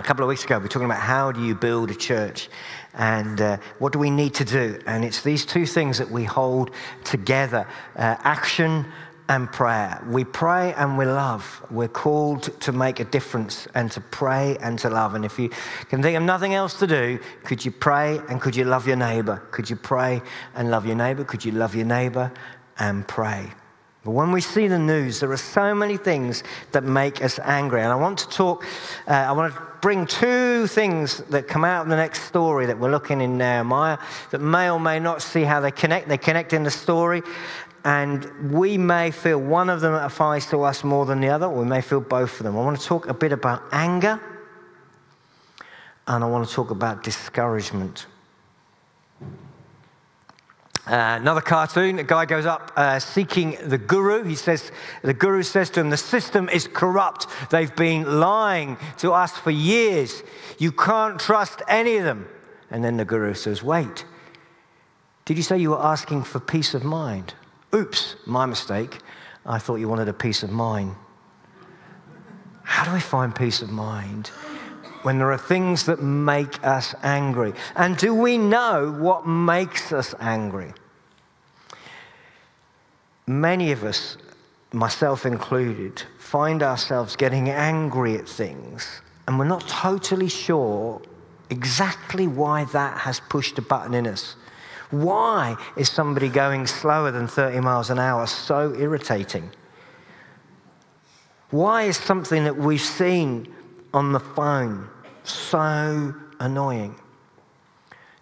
A couple of weeks ago, we were talking about how do you build a church and uh, what do we need to do. And it's these two things that we hold together uh, action and prayer. We pray and we love. We're called to make a difference and to pray and to love. And if you can think of nothing else to do, could you pray and could you love your neighbor? Could you pray and love your neighbor? Could you love your neighbor and pray? But when we see the news, there are so many things that make us angry. And I want to talk, uh, I want to bring two things that come out of the next story that we're looking in Nehemiah that may or may not see how they connect. They connect in the story and we may feel one of them applies to us more than the other, or we may feel both of them. I want to talk a bit about anger, and I want to talk about discouragement. Uh, another cartoon, a guy goes up uh, seeking the guru. He says, the guru says to him, the system is corrupt. They've been lying to us for years. You can't trust any of them. And then the guru says, wait, did you say you were asking for peace of mind? Oops, my mistake. I thought you wanted a peace of mind. How do we find peace of mind when there are things that make us angry? And do we know what makes us angry? Many of us, myself included, find ourselves getting angry at things, and we're not totally sure exactly why that has pushed a button in us. Why is somebody going slower than 30 miles an hour so irritating? Why is something that we've seen on the phone so annoying?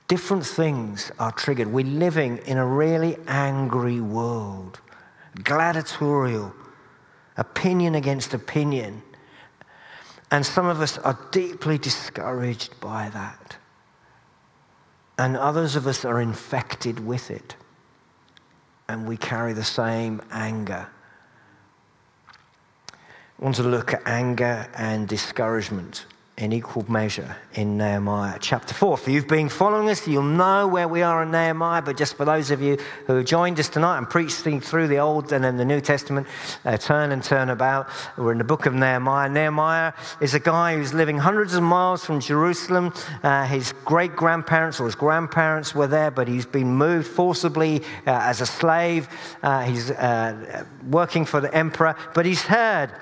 Different things are triggered. We're living in a really angry world, gladiatorial, opinion against opinion. And some of us are deeply discouraged by that and others of us are infected with it. And we carry the same anger. I want to look at anger and discouragement in equal measure in Nehemiah chapter 4. If you've been following us, you'll know where we are in Nehemiah, but just for those of you who have joined us tonight and preaching through the Old and then the New Testament, uh, turn and turn about. We're in the book of Nehemiah. Nehemiah is a guy who's living hundreds of miles from Jerusalem. Uh, his great grandparents or his grandparents were there, but he's been moved forcibly uh, as a slave. Uh, he's uh, working for the emperor, but he's heard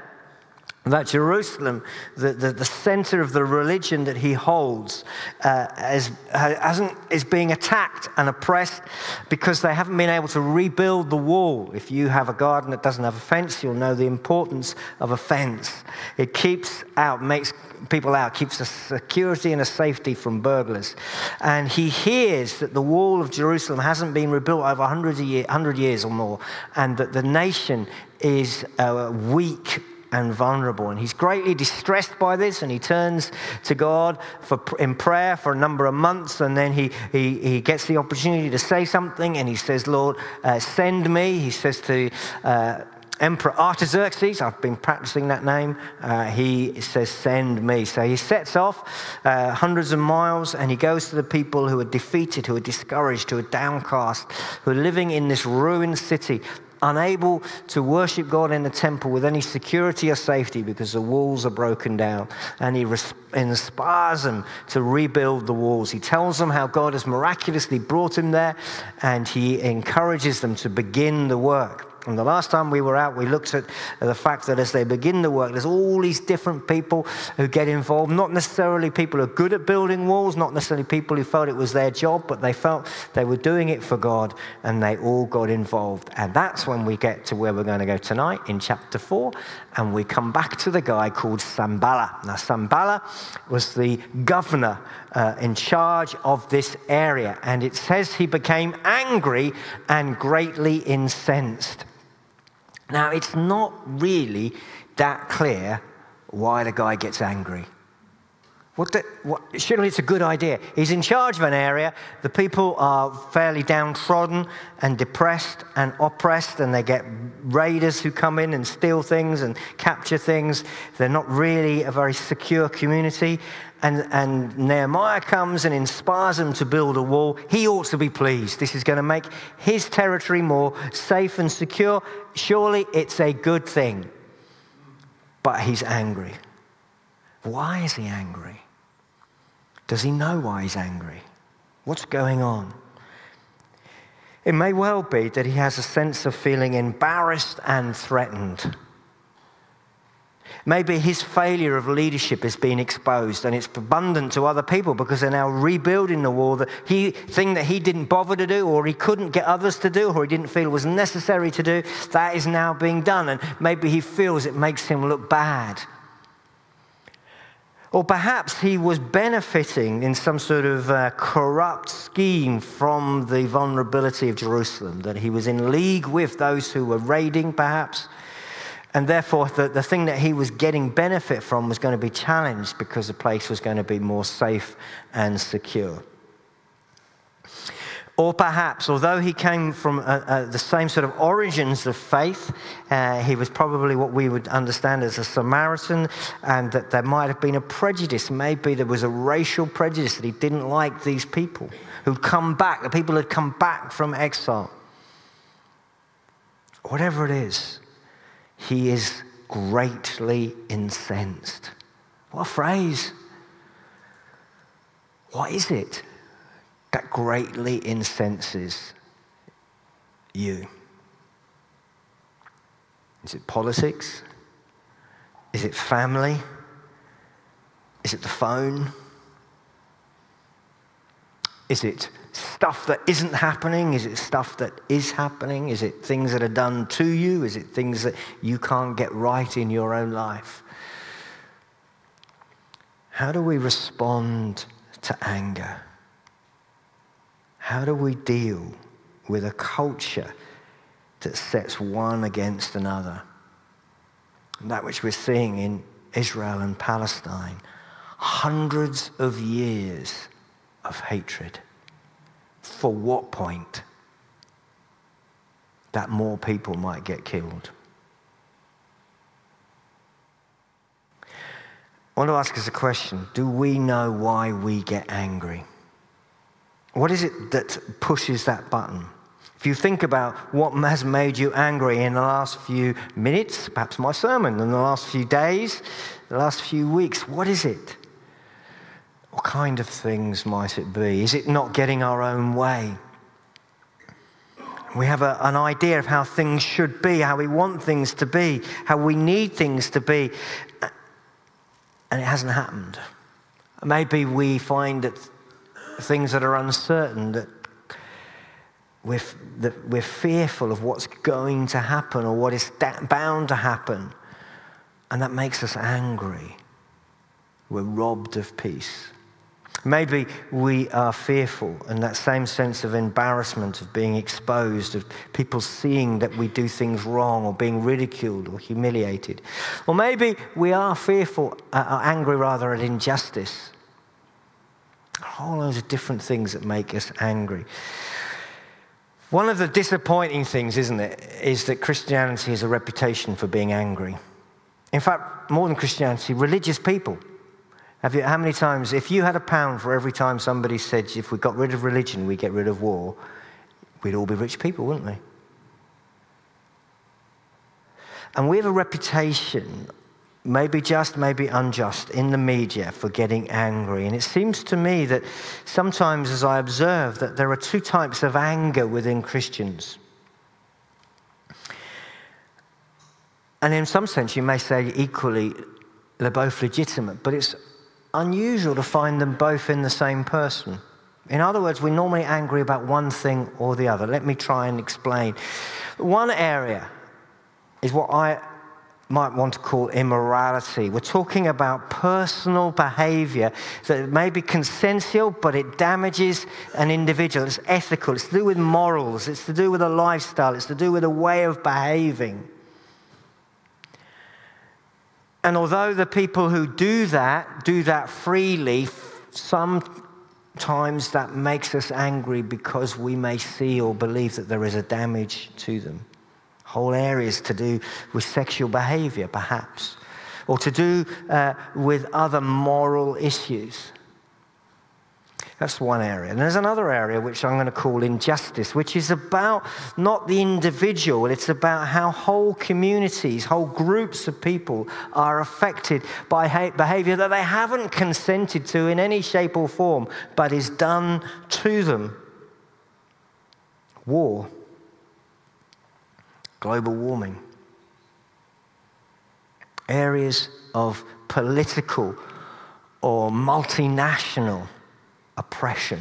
that Jerusalem, the, the, the, center of the religion that he holds, uh, is, hasn't, is being attacked and oppressed because they haven't been able to rebuild the wall. If you have a garden that doesn't have a fence, you'll know the importance of a fence. It keeps out, makes people out, keeps a security and a safety from burglars. And he hears that the wall of Jerusalem hasn't been rebuilt over 100, year, 100 years or more, and that the nation is uh, weak and vulnerable. And he's greatly distressed by this, and he turns to God for, in prayer for a number of months. And then he, he, he gets the opportunity to say something, and he says, Lord, uh, send me. He says to uh, Emperor Artaxerxes, I've been practicing that name, uh, he says, Send me. So he sets off uh, hundreds of miles and he goes to the people who are defeated, who are discouraged, who are downcast, who are living in this ruined city unable to worship God in the temple with any security or safety because the walls are broken down. And he inspires them to rebuild the walls. He tells them how God has miraculously brought him there, and he encourages them to begin the work. And the last time we were out, we looked at the fact that as they begin the work, there's all these different people who get involved. Not necessarily people who are good at building walls, not necessarily people who felt it was their job, but they felt they were doing it for God and they all got involved. And that's when we get to where we're going to go tonight in chapter 4. And we come back to the guy called Sanballat. Now, Sanballat was the governor uh, in charge of this area. And it says he became angry and greatly incensed. Now, it's not really that clear why the guy gets angry. What the, what, surely it's a good idea. He's in charge of an area. The people are fairly downtrodden and depressed and oppressed, and they get raiders who come in and steal things and capture things. They're not really a very secure community. And, and Nehemiah comes and inspires them to build a wall. He ought to be pleased. This is going to make his territory more safe and secure. Surely it's a good thing. But he's angry. Why is he angry? Does he know why he's angry? What's going on? It may well be that he has a sense of feeling embarrassed and threatened. Maybe his failure of leadership has been exposed and it's abundant to other people because they're now rebuilding the wall. The he, thing that he didn't bother to do or he couldn't get others to do or he didn't feel was necessary to do, that is now being done. And maybe he feels it makes him look bad. Or perhaps he was benefiting in some sort of uh, corrupt scheme from the vulnerability of Jerusalem, that he was in league with those who were raiding, perhaps and therefore, the, the thing that he was getting benefit from was going to be challenged because the place was going to be more safe and secure. Or perhaps, although he came from uh, uh, the same sort of origins of faith, uh, he was probably what we would understand as a Samaritan, and that there might have been a prejudice. Maybe there was a racial prejudice that he didn't like these people who'd come back, the people who'd come back from exile. Whatever it is, he is greatly incensed. What a phrase. What is it that greatly incenses you? Is it politics? Is it family? Is it the phone? Is it stuff that isn't happening? Is it stuff that is happening? Is it things that are done to you? Is it things that you can't get right in your own life? How do we respond to anger? How do we deal with a culture that sets one against another? that which we're seeing in Israel and Palestine. Hundreds of years of hatred. For what point? That more people might get killed. I want to ask us a question Do we know why we get angry? What is it that pushes that button? If you think about what has made you angry in the last few minutes, perhaps my sermon, in the last few days, the last few weeks, what is it? What kind of things might it be? Is it not getting our own way? We have a, an idea of how things should be, how we want things to be, how we need things to be, and it hasn't happened. Maybe we find that things that are uncertain, that we're, that we're fearful of what's going to happen or what is bound to happen, and that makes us angry. We're robbed of peace. Maybe we are fearful, and that same sense of embarrassment, of being exposed, of people seeing that we do things wrong, or being ridiculed or humiliated. Or maybe we are fearful, uh, angry rather, at injustice. A whole load of different things that make us angry. One of the disappointing things, isn't it, is that Christianity has a reputation for being angry. In fact, more than Christianity, religious people have you, how many times, if you had a pound for every time somebody said, if we got rid of religion, we get rid of war, we'd all be rich people, wouldn't we? And we have a reputation, maybe just, maybe unjust, in the media for getting angry. And it seems to me that sometimes, as I observe, that there are two types of anger within Christians. And in some sense, you may say equally, they're both legitimate, but it's unusual to find them both in the same person. In other words, we're normally angry about one thing or the other. Let me try and explain. One area is what I might want to call immorality. We're talking about personal behavior that may be consensual, but it damages an individual. It's ethical, it's to do with morals, it's to do with a lifestyle, it's to do with a way of behaving. And although the people who do that do that freely, sometimes that makes us angry because we may see or believe that there is a damage to them. Whole areas to do with sexual behavior, perhaps, or to do uh, with other moral issues. That's one area. And there's another area which I'm going to call injustice, which is about not the individual, it's about how whole communities, whole groups of people are affected by behavior that they haven't consented to in any shape or form, but is done to them. War, global warming, areas of political or multinational oppression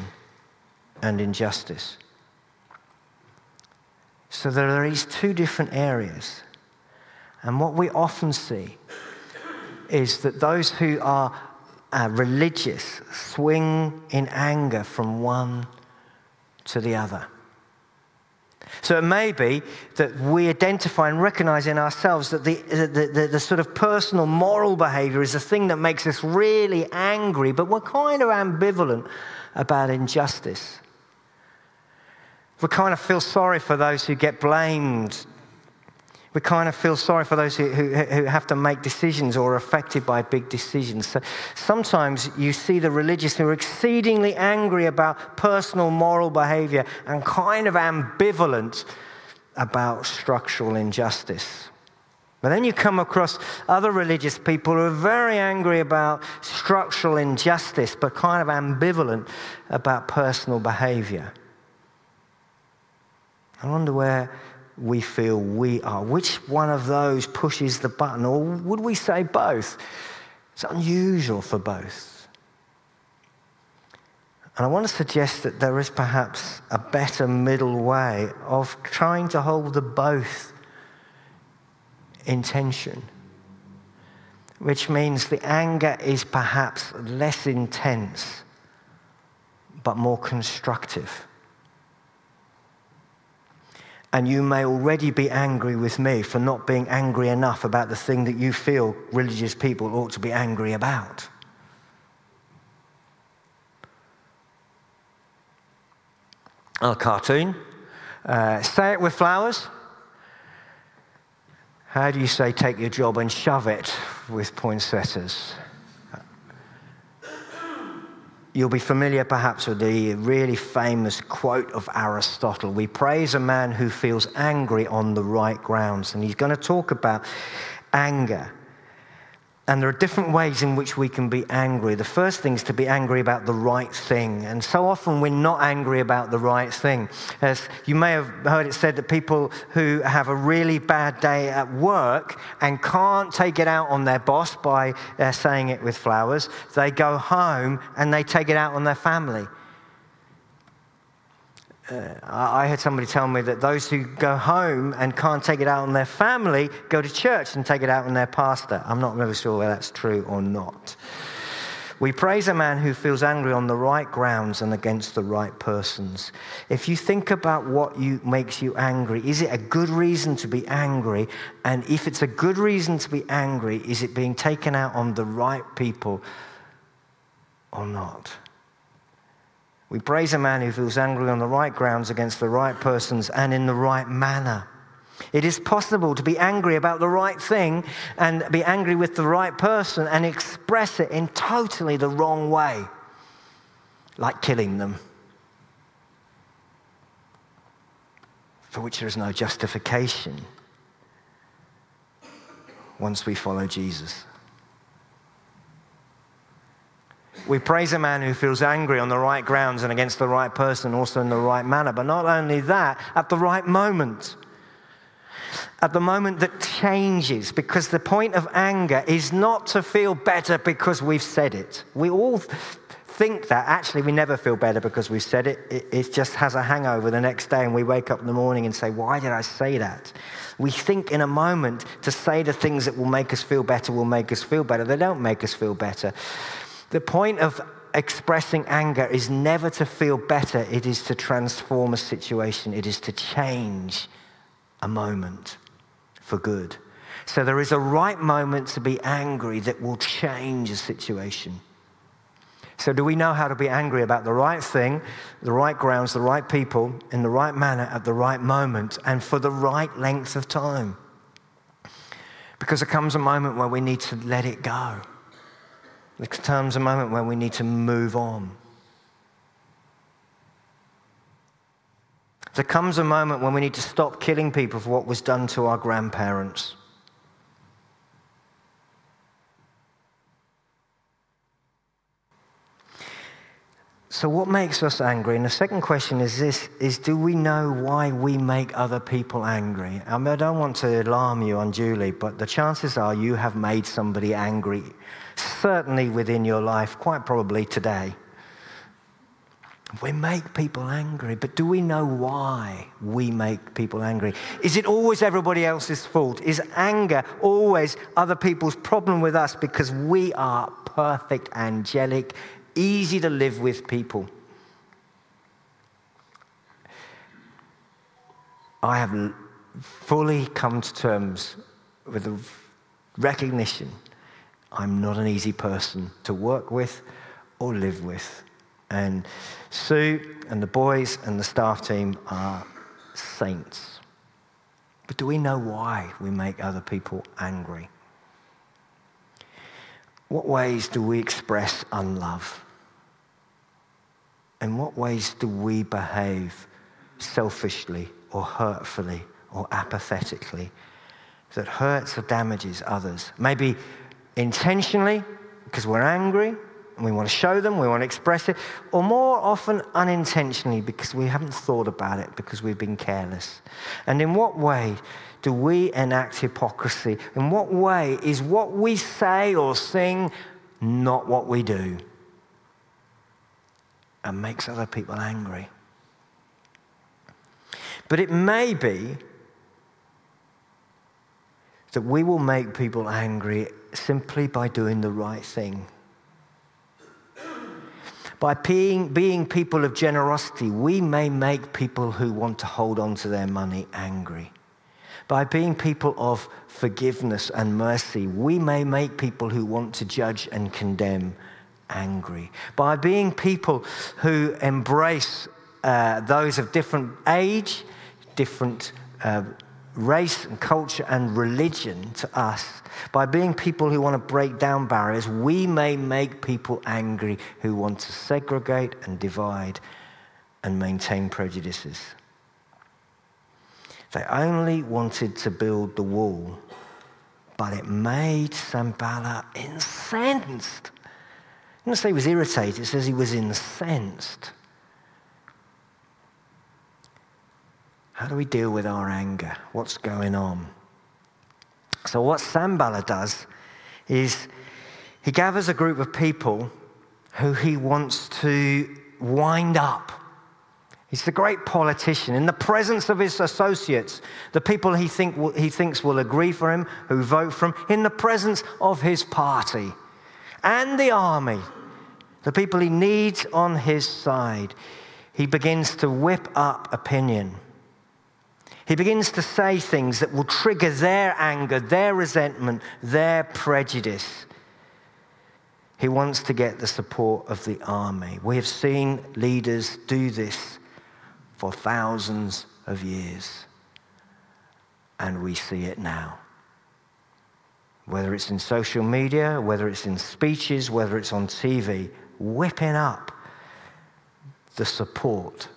and injustice. So there are these two different areas. And what we often see is that those who are uh, religious swing in anger from one to the other. So it may be that we identify and recognize in ourselves that the, the, the, the, sort of personal moral behavior is the thing that makes us really angry, but we're kind of ambivalent about injustice. We kind of feel sorry for those who get blamed we kind of feel sorry for those who, who, who, have to make decisions or are affected by big decisions. So sometimes you see the religious who are exceedingly angry about personal moral behavior and kind of ambivalent about structural injustice. But then you come across other religious people who are very angry about structural injustice, but kind of ambivalent about personal behavior. I wonder where we feel we are. Which one of those pushes the button? Or would we say both? It's unusual for both. And I want to suggest that there is perhaps a better middle way of trying to hold the both in tension, which means the anger is perhaps less intense but more constructive. And you may already be angry with me for not being angry enough about the thing that you feel religious people ought to be angry about. A cartoon. Uh, say it with flowers. How do you say take your job and shove it with poinsettias? You'll be familiar perhaps with the really famous quote of Aristotle We praise a man who feels angry on the right grounds. And he's going to talk about anger and there are different ways in which we can be angry. The first thing is to be angry about the right thing. And so often we're not angry about the right thing. As you may have heard it said that people who have a really bad day at work and can't take it out on their boss by uh, saying it with flowers, they go home and they take it out on their family. Uh, I had somebody tell me that those who go home and can't take it out on their family go to church and take it out on their pastor. I'm not really sure whether that's true or not. We praise a man who feels angry on the right grounds and against the right persons. If you think about what you, makes you angry, is it a good reason to be angry? And if it's a good reason to be angry, is it being taken out on the right people or not? We praise a man who feels angry on the right grounds against the right persons and in the right manner. It is possible to be angry about the right thing and be angry with the right person and express it in totally the wrong way, like killing them, for which there is no justification once we follow Jesus. We praise a man who feels angry on the right grounds and against the right person, also in the right manner. But not only that, at the right moment. At the moment that changes, because the point of anger is not to feel better because we've said it. We all think that. Actually, we never feel better because we've said it. it. It just has a hangover the next day, and we wake up in the morning and say, Why did I say that? We think in a moment to say the things that will make us feel better will make us feel better. They don't make us feel better. The point of expressing anger is never to feel better, it is to transform a situation, it is to change a moment for good. So there is a right moment to be angry that will change a situation. So, do we know how to be angry about the right thing, the right grounds, the right people, in the right manner, at the right moment, and for the right length of time? Because there comes a moment where we need to let it go. There comes a moment when we need to move on. There comes a moment when we need to stop killing people for what was done to our grandparents. So, what makes us angry? And the second question is this is do we know why we make other people angry? I, mean, I don't want to alarm you unduly, but the chances are you have made somebody angry certainly within your life, quite probably today. We make people angry, but do we know why we make people angry? Is it always everybody else's fault? Is anger always other people's problem with us because we are perfect, angelic, easy to live with people. I have fully come to terms with the recognition I'm not an easy person to work with or live with. And Sue and the boys and the staff team are saints. But do we know why we make other people angry? What ways do we express unlove? In what ways do we behave selfishly or hurtfully or apathetically that hurts or damages others? Maybe intentionally, because we're angry and we want to show them, we want to express it, or more often unintentionally because we haven't thought about it, because we've been careless. And in what way do we enact hypocrisy? In what way is what we say or sing not what we do? and makes other people angry. But it may be that we will make people angry simply by doing the right thing. By being, being people of generosity, we may make people who want to hold on to their money angry. By being people of forgiveness and mercy, we may make people who want to judge and condemn angry. By being people who embrace uh, those of different age, different uh, race and culture and religion to us, by being people who want to break down barriers, we may make people angry who want to segregate and divide and maintain prejudices. They only wanted to build the wall, but it made Sanballat incensed. It doesn't say he was irritated, it says he was incensed. How do we deal with our anger? What's going on? So, what Sanballat does is he gathers a group of people who he wants to wind up. He's the great politician. In the presence of his associates, the people he, think, he thinks will agree for him, who vote for him, in the presence of his party and the army, the people he needs on his side, he begins to whip up opinion. He begins to say things that will trigger their anger, their resentment, their prejudice. He wants to get the support of the army. We have seen leaders do this for thousands of years, and we see it now whether it's in social media, whether it's in speeches, whether it's on TV, whipping up the support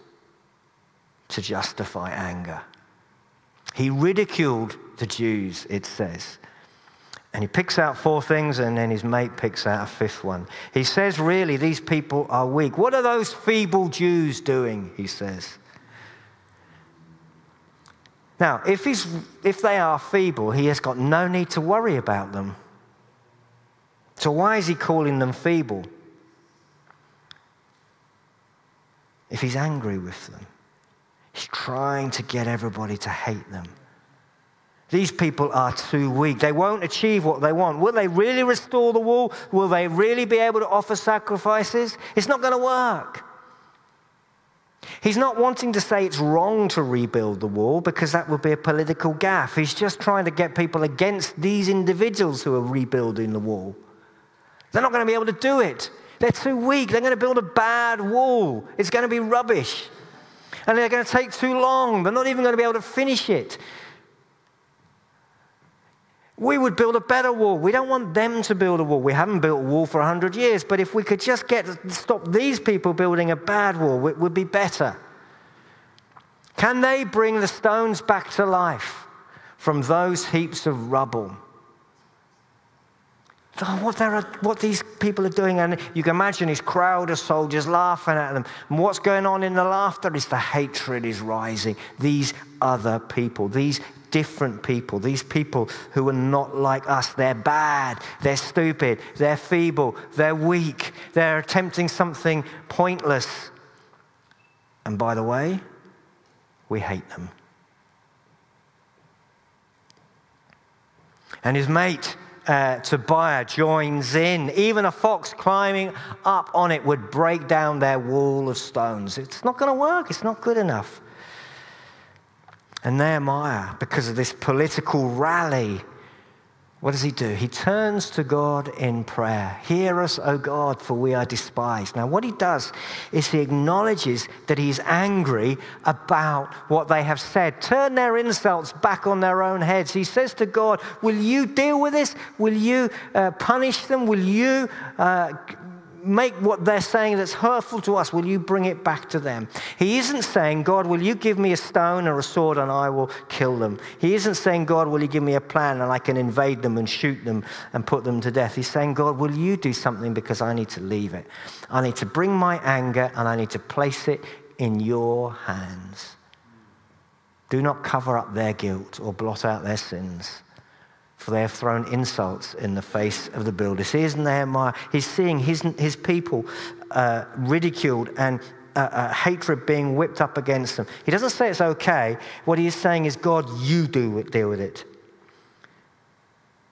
to justify anger. He ridiculed the Jews, it says. And he picks out four things, and then his mate picks out a fifth one. He says, Really, these people are weak. What are those feeble Jews doing? He says. Now, if, he's, if they are feeble, he has got no need to worry about them. So, why is he calling them feeble? If he's angry with them, trying to get everybody to hate them. These people are too weak. They won't achieve what they want. Will they really restore the wall? Will they really be able to offer sacrifices? It's not going to work. He's not wanting to say it's wrong to rebuild the wall because that would be a political gaffe. He's just trying to get people against these individuals who are rebuilding the wall. They're not going to be able to do it. They're too weak. They're going to build a bad wall. It's going to be rubbish. And they're going to take too long. They're not even going to be able to finish it. We would build a better wall. We don't want them to build a wall. We haven't built a wall for 100 years, but if we could just get stop these people building a bad wall, it would be better. Can they bring the stones back to life from those heaps of rubble? What, are, what these people are doing. And you can imagine his crowd of soldiers laughing at them. And what's going on in the laughter is the hatred is rising. These other people, these different people, these people who are not like us. They're bad, they're stupid, they're feeble, they're weak, they're attempting something pointless. And by the way, we hate them. And his mate, uh, Tobiah joins in. Even a fox climbing up on it would break down their wall of stones. It's not going to work, it's not good enough. And Nehemiah, because of this political rally, what does he do? He turns to God in prayer. Hear us, O God, for we are despised. Now, what he does is he acknowledges that he's angry about what they have said. Turn their insults back on their own heads. He says to God, Will you deal with this? Will you uh, punish them? Will you uh, make what they're saying that's hurtful to us, will you bring it back to them? He isn't saying, God, will you give me a stone or a sword and I will kill them? He isn't saying, God, will you give me a plan and I can invade them and shoot them and put them to death? He's saying, God, will you do something because I need to leave it? I need to bring my anger and I need to place it in your hands. Do not cover up their guilt or blot out their sins for they have thrown insults in the face of the builders. Here's Nehemiah. He's seeing his, his people uh, ridiculed and uh, uh, hatred being whipped up against them. He doesn't say it's okay. What he is saying is, God, you do deal with it.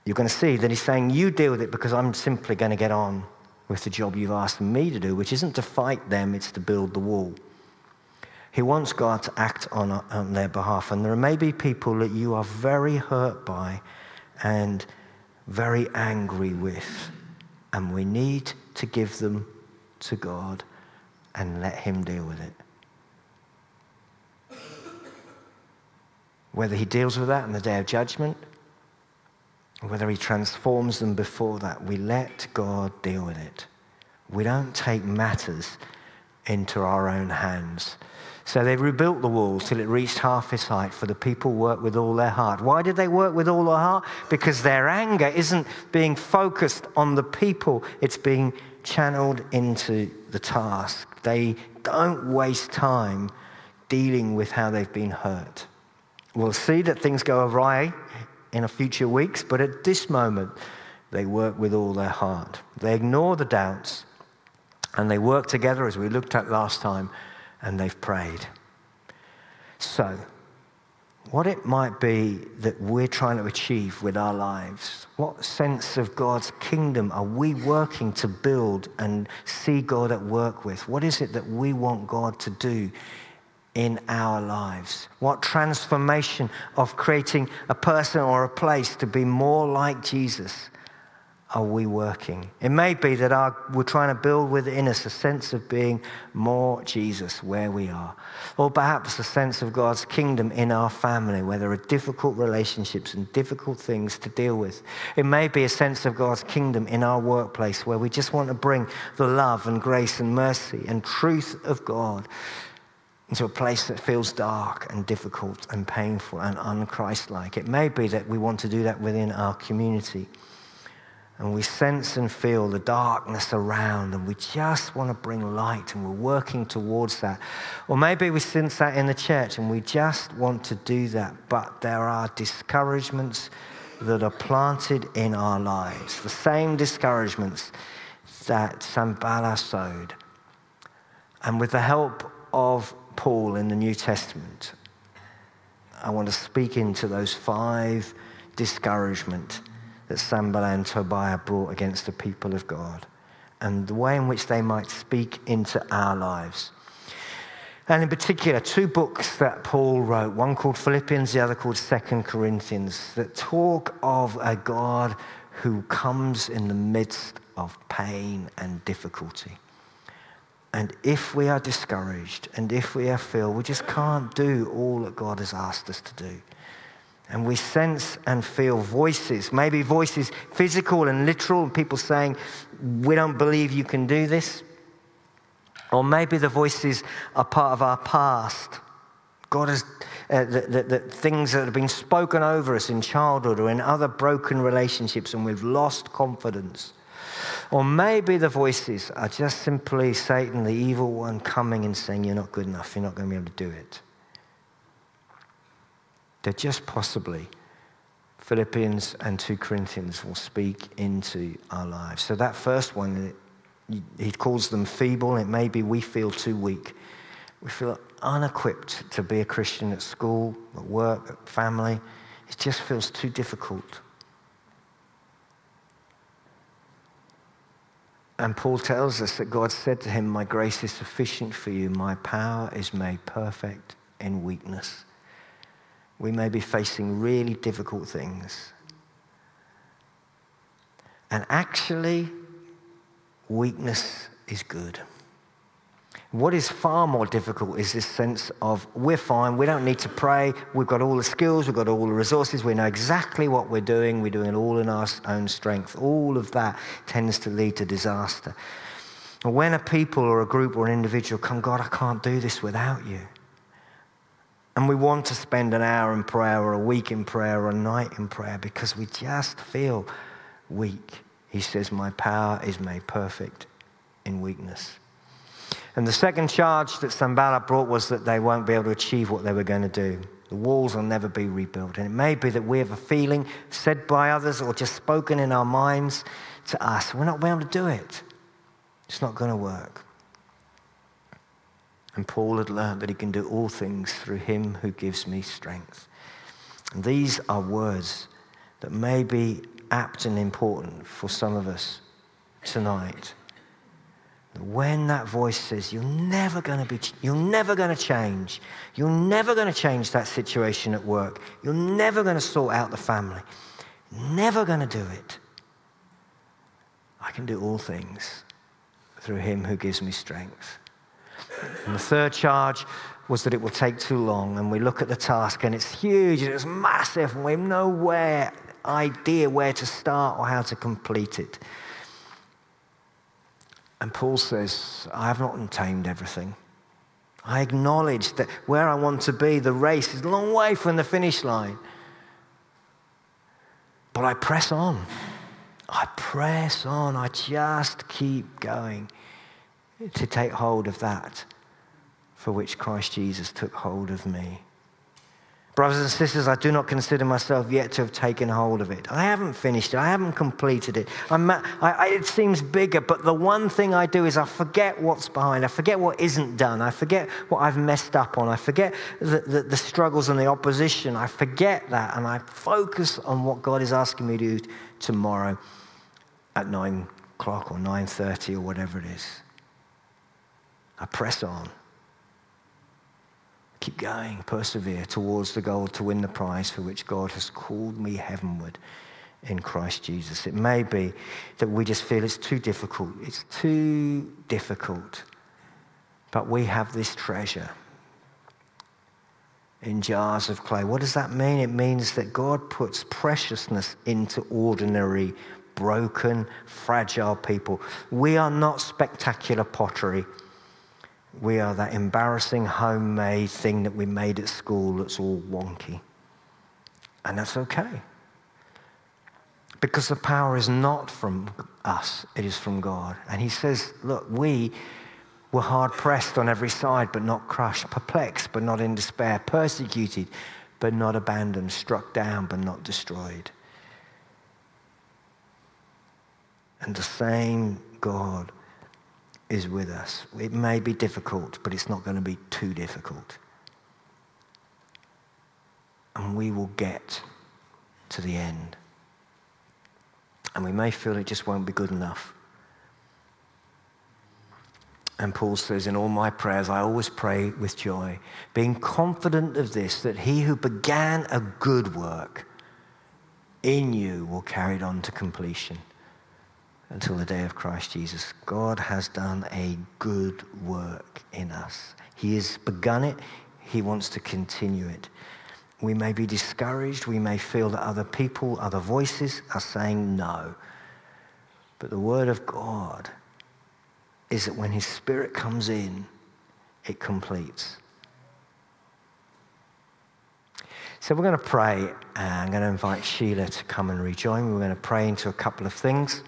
You're going to see that he's saying, You deal with it because I'm simply going to get on with the job you've asked me to do, which isn't to fight them, it's to build the wall. He wants God to act on, on their behalf. And there may be people that you are very hurt by and very angry with. And we need to give them to God and let Him deal with it. Whether He deals with that in the day of judgment, or whether He transforms them before that, we let God deal with it. We don't take matters into our own hands. So they rebuilt the walls till it reached half its height, for the people worked with all their heart. Why did they work with all their heart? Because their anger isn't being focused on the people, it's being channeled into the task. They don't waste time dealing with how they've been hurt. We'll see that things go awry in a future weeks, but at this moment, they work with all their heart. They ignore the doubts and they work together, as we looked at last time, and they've prayed. So, what it might be that we're trying to achieve with our lives, what sense of God's kingdom are we working to build and see God at work with? What is it that we want God to do in our lives? What transformation of creating a person or a place to be more like Jesus are we working? It may be that our, we're trying to build within us a sense of being more Jesus where we are. Or perhaps a sense of God's kingdom in our family where there are difficult relationships and difficult things to deal with. It may be a sense of God's kingdom in our workplace where we just want to bring the love and grace and mercy and truth of God into a place that feels dark and difficult and painful and unchristlike. It may be that we want to do that within our community and we sense and feel the darkness around, and we just want to bring light, and we're working towards that. Or maybe we sense that in the church, and we just want to do that, but there are discouragements that are planted in our lives, the same discouragements that Sanballat sowed. And with the help of Paul in the New Testament, I want to speak into those five discouragements that Sanballat and Tobiah brought against the people of God and the way in which they might speak into our lives. And in particular, two books that Paul wrote, one called Philippians, the other called Second Corinthians, that talk of a God who comes in the midst of pain and difficulty. And if we are discouraged and if we are feel we just can't do all that God has asked us to do, and we sense and feel voices, maybe voices physical and literal, people saying, We don't believe you can do this. Or maybe the voices are part of our past, God has, uh, that, things that have been spoken over us in childhood or in other broken relationships and we've lost confidence. Or maybe the voices are just simply Satan, the evil one, coming and saying, You're not good enough, you're not going to be able to do it. They're just possibly Philippians and 2 Corinthians will speak into our lives. So, that first one, he calls them feeble. It may be we feel too weak. We feel unequipped to be a Christian at school, at work, at family. It just feels too difficult. And Paul tells us that God said to him, My grace is sufficient for you. My power is made perfect in weakness. We may be facing really difficult things. And actually, weakness is good. What is far more difficult is this sense of we're fine, we don't need to pray, we've got all the skills, we've got all the resources, we know exactly what we're doing, we're doing it all in our own strength. All of that tends to lead to disaster. When a people or a group or an individual come, God, I can't do this without you. And we want to spend an hour in prayer or a week in prayer or a night in prayer because we just feel weak. He says, My power is made perfect in weakness. And the second charge that Sanballat brought was that they won't be able to achieve what they were going to do. The walls will never be rebuilt. And it may be that we have a feeling said by others or just spoken in our minds to us. We're not able to do it. It's not going to work. And Paul had learned that he can do all things through him who gives me strength. And these are words that may be apt and important for some of us tonight. When that voice says, You're never going to be, you're never going to change, you're never going to change that situation at work, you're never going to sort out the family, never going to do it. I can do all things through him who gives me strength. And the third charge was that it will take too long. And we look at the task and it's huge and it's massive and we have no idea where to start or how to complete it. And Paul says, I have not obtained everything. I acknowledge that where I want to be, the race is a long way from the finish line. But I press on. I press on. I just keep going to take hold of that for which Christ Jesus took hold of me. Brothers and sisters, I do not consider myself yet to have taken hold of it. I haven't finished it. I haven't completed it. I, I, it seems bigger, but the one thing I do is I forget what's behind. I forget what isn't done. I forget what I've messed up on. I forget the, the, the struggles and the opposition. I forget that, and I focus on what God is asking me to do tomorrow at 9 o'clock or 9.30 or whatever it is. I press on. Keep going, persevere towards the goal to win the prize for which God has called me heavenward in Christ Jesus. It may be that we just feel it's too difficult. It's too difficult. But we have this treasure in jars of clay. What does that mean? It means that God puts preciousness into ordinary, broken, fragile people. We are not spectacular pottery we are that embarrassing homemade thing that we made at school that's all wonky. And that's okay. Because the power is not from us, it is from God. And He says, Look, we were hard pressed on every side, but not crushed, perplexed, but not in despair, persecuted, but not abandoned, struck down, but not destroyed. And the same God is with us. It may be difficult, but it's not going to be too difficult. And we will get to the end. And we may feel it just won't be good enough. And Paul says, In all my prayers, I always pray with joy, being confident of this, that he who began a good work in you will carry it on to completion until the day of Christ Jesus. God has done a good work in us. He has begun it, He wants to continue it. We may be discouraged, we may feel that other people, other voices are saying no. But the Word of God is that when His Spirit comes in, it completes. So we're going to pray. I'm going to invite Sheila to come and rejoin. We're going to pray into a couple of things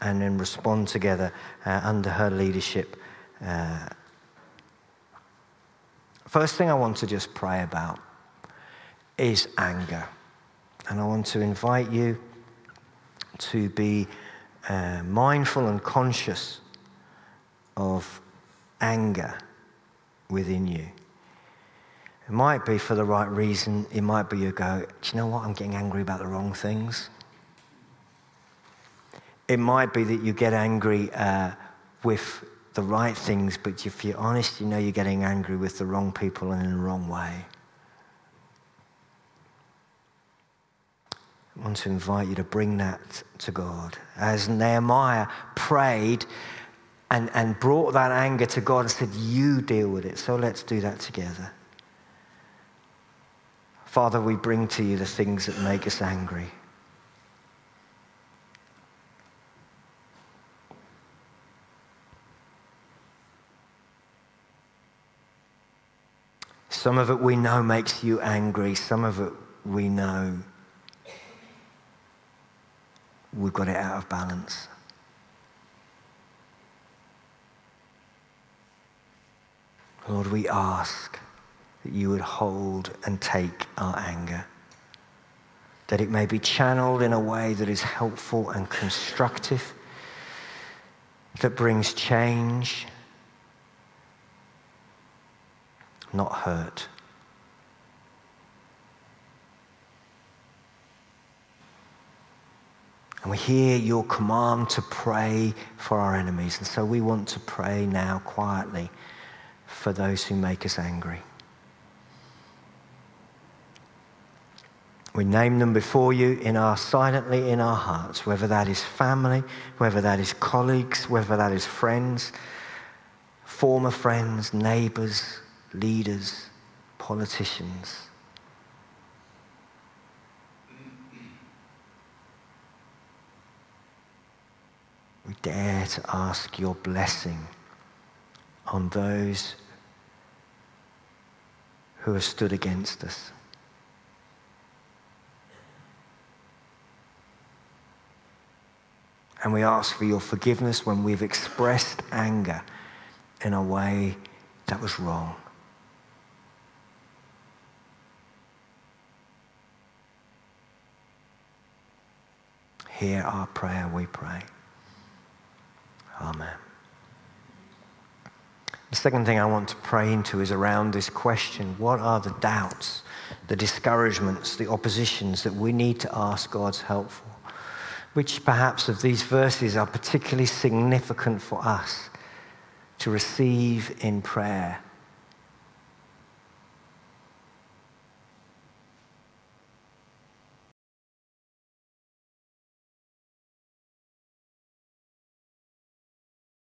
and then respond together uh, under her leadership. Uh, first thing I want to just pray about is anger. And I want to invite you to be uh, mindful and conscious of anger within you. It might be for the right reason. It might be you go, do you know what? I'm getting angry about the wrong things. It might be that you get angry uh, with the right things, but if you're honest, you know you're getting angry with the wrong people and in the wrong way. I want to invite you to bring that to God. As Nehemiah prayed and, and brought that anger to God and said, You deal with it. So let's do that together. Father, we bring to you the things that make us angry. Some of it we know makes you angry. Some of it we know we've got it out of balance. Lord, we ask that you would hold and take our anger, that it may be channeled in a way that is helpful and constructive, that brings change, not hurt. And we hear your command to pray for our enemies. And so we want to pray now quietly for those who make us angry. We name them before you in our silently in our hearts, whether that is family, whether that is colleagues, whether that is friends, former friends, neighbors, leaders, politicians. We dare to ask your blessing on those who have stood against us. And we ask for your forgiveness when we've expressed anger in a way that was wrong. Hear our prayer, we pray. Amen. The second thing I want to pray into is around this question what are the doubts, the discouragements, the oppositions that we need to ask God's help for? which perhaps of these verses are particularly significant for us to receive in prayer